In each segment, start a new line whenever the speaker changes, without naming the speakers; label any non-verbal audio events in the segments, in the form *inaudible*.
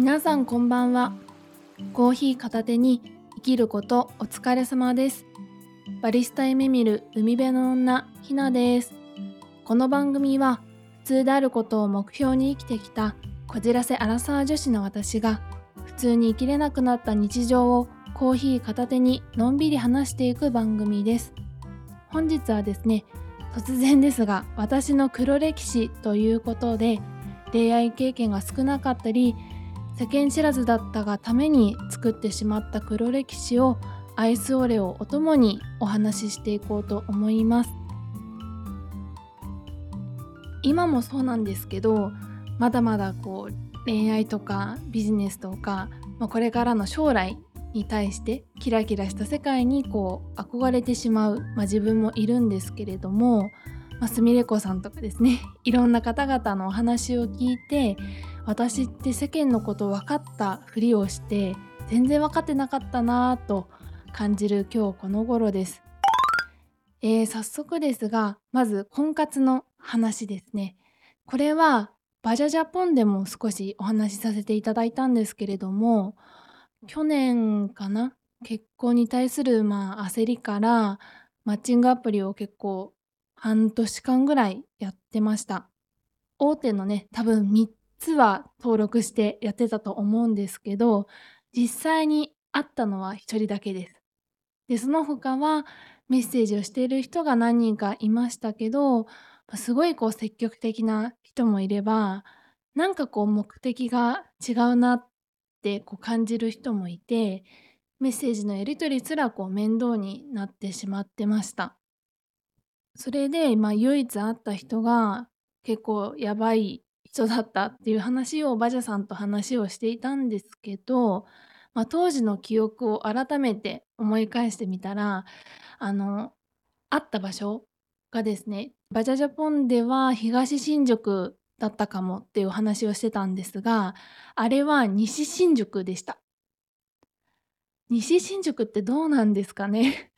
皆さんこんばんは。コーヒー片手に生きることお疲れ様です。バリスタ夢見る海辺の女ひなです。この番組は普通であることを目標に生きてきたこじらせアラサー女子の私が普通に生きれなくなった日常をコーヒー片手にのんびり話していく番組です。本日はですね突然ですが私の黒歴史ということで恋愛経験が少なかったり世間知らずだったがために作ってしまった黒歴史をアイスオレをお供にお話ししていこうと思います。今もそうなんですけどまだまだこう恋愛とかビジネスとか、まあ、これからの将来に対してキラキラした世界にこう憧れてしまう、まあ、自分もいるんですけれども、まあ、すみれこさんとかですね *laughs* いろんな方々のお話を聞いて私って世間のこと分かったふりをして全然分かってなかったなぁと感じる今日この頃です。えー、早速ですがまず婚活の話ですね。これはバジャジャポンでも少しお話しさせていただいたんですけれども去年かな結婚に対するまあ焦りからマッチングアプリを結構半年間ぐらいやってました大手のね多分3つは登録してやってたと思うんですけど実際に会ったのは1人だけですでその他はメッセージをしている人が何人かいましたけどすごいこう積極的な人もいればなんかこう目的が違うなってこう感じる人もいてメッセージのやり取りすらこう面倒になってしまってました。それで、まあ、唯一会った人が結構やばい人だったっていう話をバジャさんと話をしていたんですけど、まあ、当時の記憶を改めて思い返してみたらあの会った場所がですねバジャジャポンでは東新宿だったかもっていうお話をしてたんですがあれは西新宿でした。西新宿ってどうなんですかね？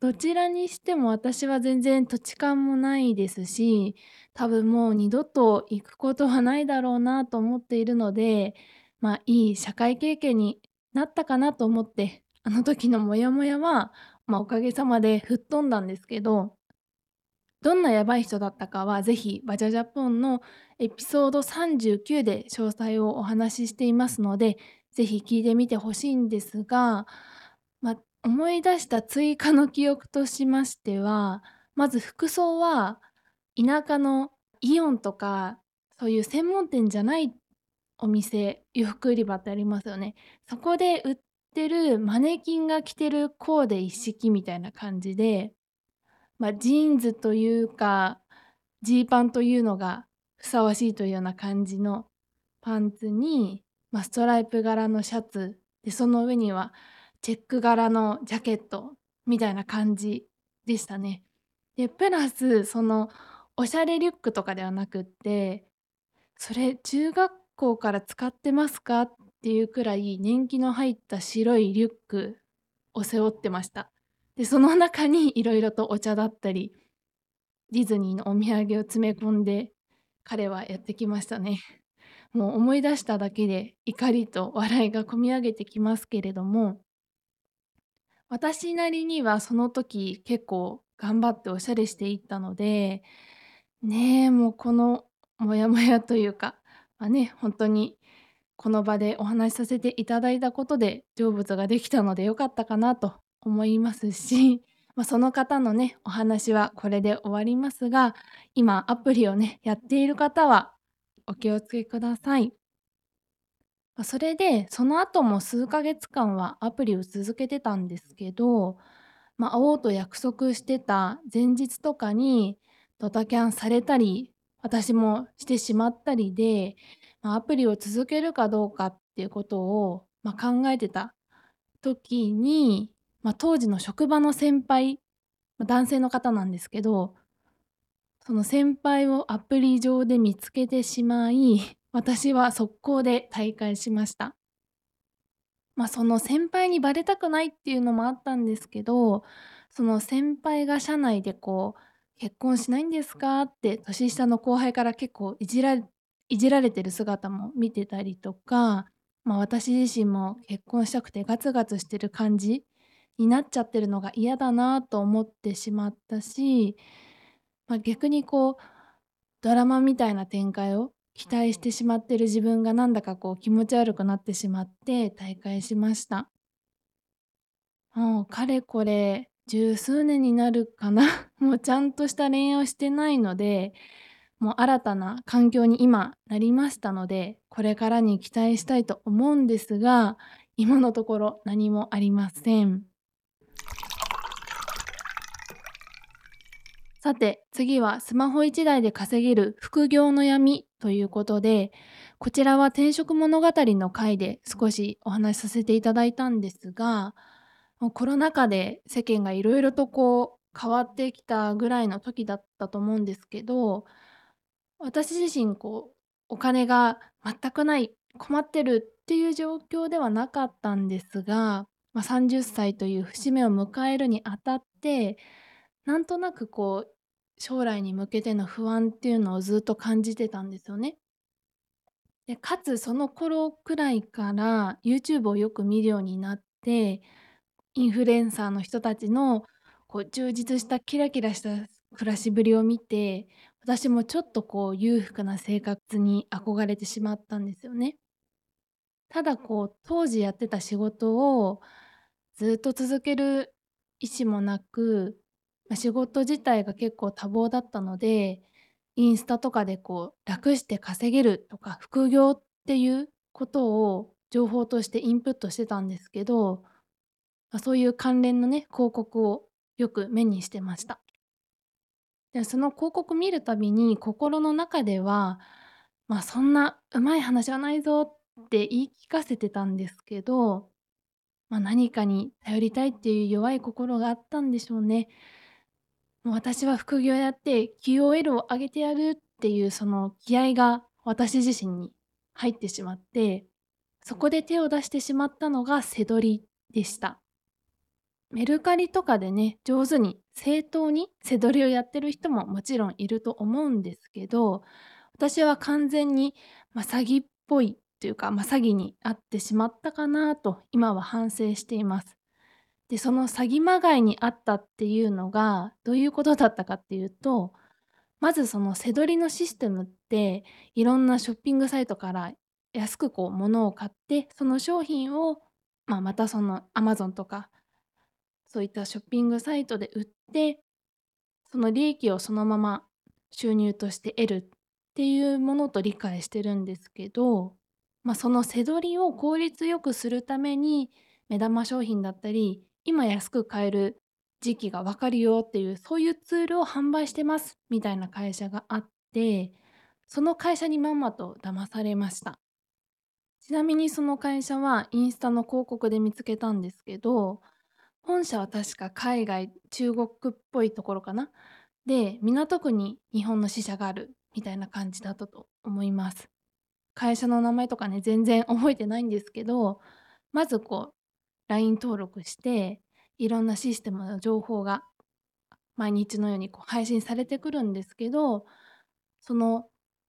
どちらにしても私は全然土地勘もないですし多分もう二度と行くことはないだろうなと思っているのでまあいい社会経験になったかなと思ってあの時のモヤモヤは、まあ、おかげさまで吹っ飛んだんですけどどんなやばい人だったかはぜひバジャジャポンのエピソード39で詳細をお話ししていますのでぜひ聞いてみてほしいんですが、思い出した追加の記憶としましてはまず服装は田舎のイオンとかそういう専門店じゃないお店洋服売り場ってありますよね。そこで売ってるマネキンが着てるコーデ一式みたいな感じでま、ジーンズというかジーパンというのがふさわしいというような感じのパンツに、ま、ストライプ柄のシャツでその上にはチェック柄のジャケットみたいな感じでしたね。でプラスそのおしゃれリュックとかではなくってそれ中学校から使ってますかっていうくらい年季の入った白いリュックを背負ってました。でその中にいろいろとお茶だったりディズニーのお土産を詰め込んで彼はやってきましたね。もう思い出しただけで怒りと笑いがこみ上げてきますけれども私なりにはその時結構頑張っておしゃれしていったのでねえもうこのモヤモヤというか、まあね、本当にこの場でお話しさせていただいたことで成仏ができたのでよかったかなと思いますし、*laughs* ま、その方のねお話はこれで終わりますが今アプリをねやっている方はお気をつけください。まそれでその後も数ヶ月間はアプリを続けてたんですけど、まあ、会おうと約束してた前日とかにドタキャンされたり私もしてしまったりで、ま、アプリを続けるかどうかっていうことを、ま、考えてた時にまあ、当時の職場の先輩、ま、男性の方なんですけどその先輩をアプリ上で見つけてしまい私は速攻で退会しました。まあ、その先輩にバレたくないっていうのもあったんですけどその先輩が社内でこう「結婚しないんですか?」って年下の後輩から結構いじらいじられてる姿も見てたりとかまあ、私自身も結婚したくてガツガツしてる感じになっちゃってるのが嫌だなと思ってしまったし、まあ、逆にこうドラマみたいな展開を期待してしまってる自分がなんだかこう気持ち悪くなってしまって退会しました。もうかれこれ十数年になるかな *laughs* もうちゃんとした恋愛をしてないのでもう新たな環境に今なりましたのでこれからに期待したいと思うんですが今のところ何もありません。さて次はスマホ1台で稼げる副業の闇ということでこちらは転職物語の回で少しお話しさせていただいたんですがコロナ禍で世間がいろいろとこう変わってきたぐらいの時だったと思うんですけど私自身こうお金が全くない困ってるっていう状況ではなかったんですが、まあ、30歳という節目を迎えるにあたってなんとなくこう将来に向けての不安っていうのをずっと感じてたんですよね。でかつその頃くらいから YouTube をよく見るようになってインフルエンサーの人たちのこう充実したキラキラした暮らしぶりを見て私もちょっとこう裕福な生活に憧れてしまったんですよね。ただこう当時やってた仕事をずっと続ける意思もなくまあ、仕事自体が結構多忙だったのでインスタとかでこう楽して稼げるとか副業っていうことを情報としてインプットしてたんですけど、まあ、そういう関連のね広告をよく目にしてました。でその広告見るたびに心の中ではまあそんなうまい話はないぞって言い聞かせてたんですけど、まあ、何かに頼りたいっていう弱い心があったんでしょうね。もう私は副業やって QOL を上げてやるっていうその気合が私自身に入ってしまってそこで手を出してしまったのが背取りでした。メルカリとかでね上手に正当に背取りをやってる人ももちろんいると思うんですけど私は完全に、まあ、詐欺っぽいというか、まあ、詐欺に遭ってしまったかなと今は反省しています。でその詐欺まがいにあったっていうのがどういうことだったかっていうとまずその背取りのシステムっていろんなショッピングサイトから安くこう物を買ってその商品を、まあ、またそのアマゾンとかそういったショッピングサイトで売ってその利益をそのまま収入として得るっていうものと理解してるんですけど、まあ、その背取りを効率よくするために目玉商品だったり今安く買える時期が分かるよっていうそういうツールを販売してますみたいな会社があってその会社にまんまと騙されました。ちなみにその会社はインスタの広告で見つけたんですけど本社は確か海外中国っぽいところかな。で港区に日本の支社があるみたいな感じだったと思います。会社の名前とかね全然覚えてないんですけどまずこう LINE 登録していろんなシステムの情報が毎日のようにこう配信されてくるんですけどその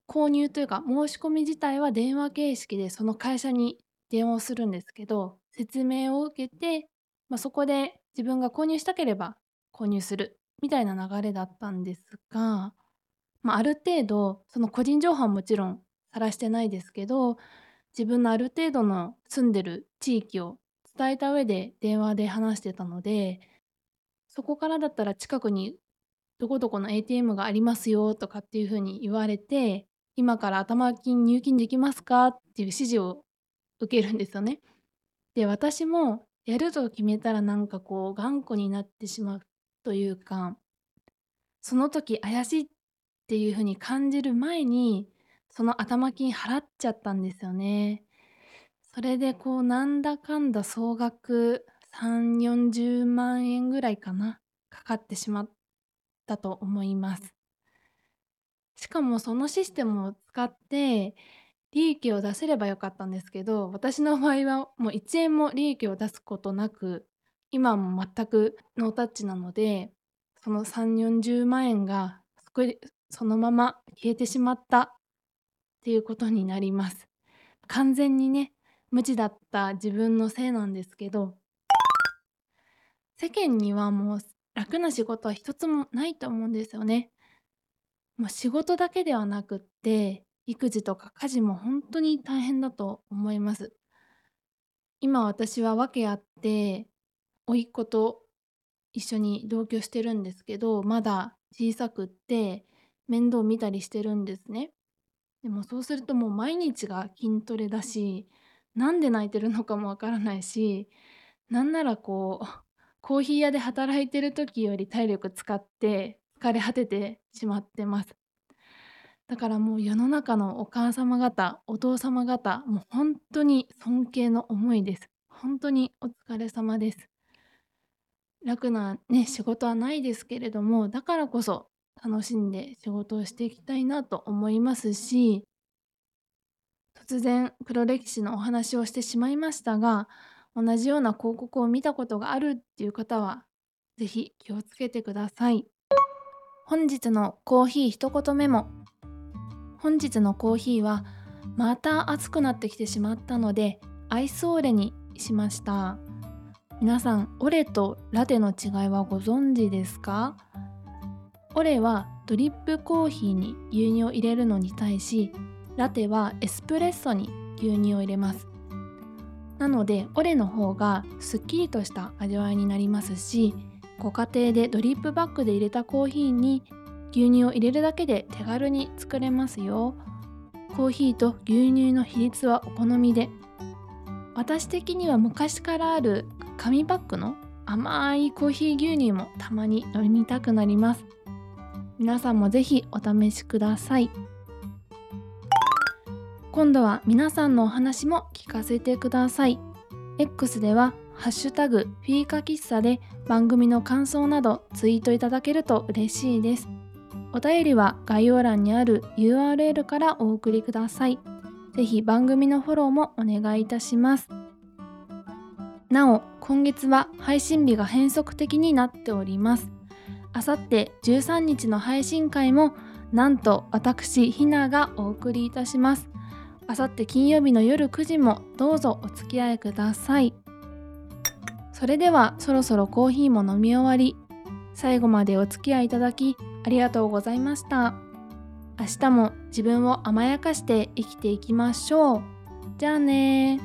購入というか申し込み自体は電話形式でその会社に電話をするんですけど説明を受けて、まあ、そこで自分が購入したければ購入するみたいな流れだったんですが、まあ、ある程度その個人情報はもちろん晒してないですけど自分のある程度の住んでる地域を伝えた上で電話で話してたのでそこからだったら近くにどこどこの ATM がありますよとかっていうふうに言われて今から頭金入金できますかっていう指示を受けるんですよね。で私もやると決めたらなんかこう頑固になってしまうというかその時怪しいっていうふうに感じる前にその頭金払っちゃったんですよね。それでこうなんだかんだ総額3、40万円ぐらいかな、かかってしまったと思います。しかもそのシステムを使って利益を出せればよかったんですけど、私の場合はもう1円も利益を出すことなく、今も全くノータッチなので、その3、40万円がそのまま消えてしまったっていうことになります。完全にね、無知だった自分のせいなんですけど世間にはもう楽な仕事は一つもないと思うんですよね。もう仕事だけではなくって育児とか家事も本当に大変だと思います。今私は訳あって甥っ子と一緒に同居してるんですけどまだ小さくって面倒見たりしてるんですね。でもそうするともう毎日が筋トレだしなんで泣いてるのかもわからないしなんならこうコーヒー屋で働いてる時より体力使って疲れ果ててしまってます。だからもう世の中のお母様方、お父様方、もう本当に尊敬の思いです。本当にお疲れ様です。楽なね、仕事はないですけれども、だからこそ楽しんで仕事をしていきたいなと思いますし、突然黒歴史のお話をしてしまいましたが、同じような広告を見たことがあるっていう方は、是非気をつけてください。本日のコーヒー一言メモ。本日のコーヒーはまた暑くなってきてしまったのでアイスオーレにしました皆さんオレとラテの違いはご存知ですか？オレはドリップコーヒーに牛乳を入れるのに対しラテはエスプレッソに牛乳を入れます。なのでオレの方がすっきりとした味わいになりますしご家庭でドリップバッグで入れたコーヒーに牛乳を入れるだけで手軽に作れますよ。コーヒーと牛乳の比率はお好みで。私的には昔からある紙パックの甘いコーヒー牛乳もたまに飲みたくなります。皆さんもぜひお試しください。今度は皆さんのお話も聞かせてください X ではハッシュタグフィーカ喫茶で番組の感想などツイートいただけると嬉しいですお便りは概要欄にある URL からお送りください。ぜひ番組のフォローもお願いいたします。なお、今月は配信日が変則的になっております。あさって13日の配信会もなんと私ひながお送りいたします。あさって金曜日の夜9時もどうぞお付き合いください。それではそろそろコーヒーも飲み終わり、最後までお付き合いいただきありがとうございました。明日も自分を甘やかして生きていきましょう。じゃあね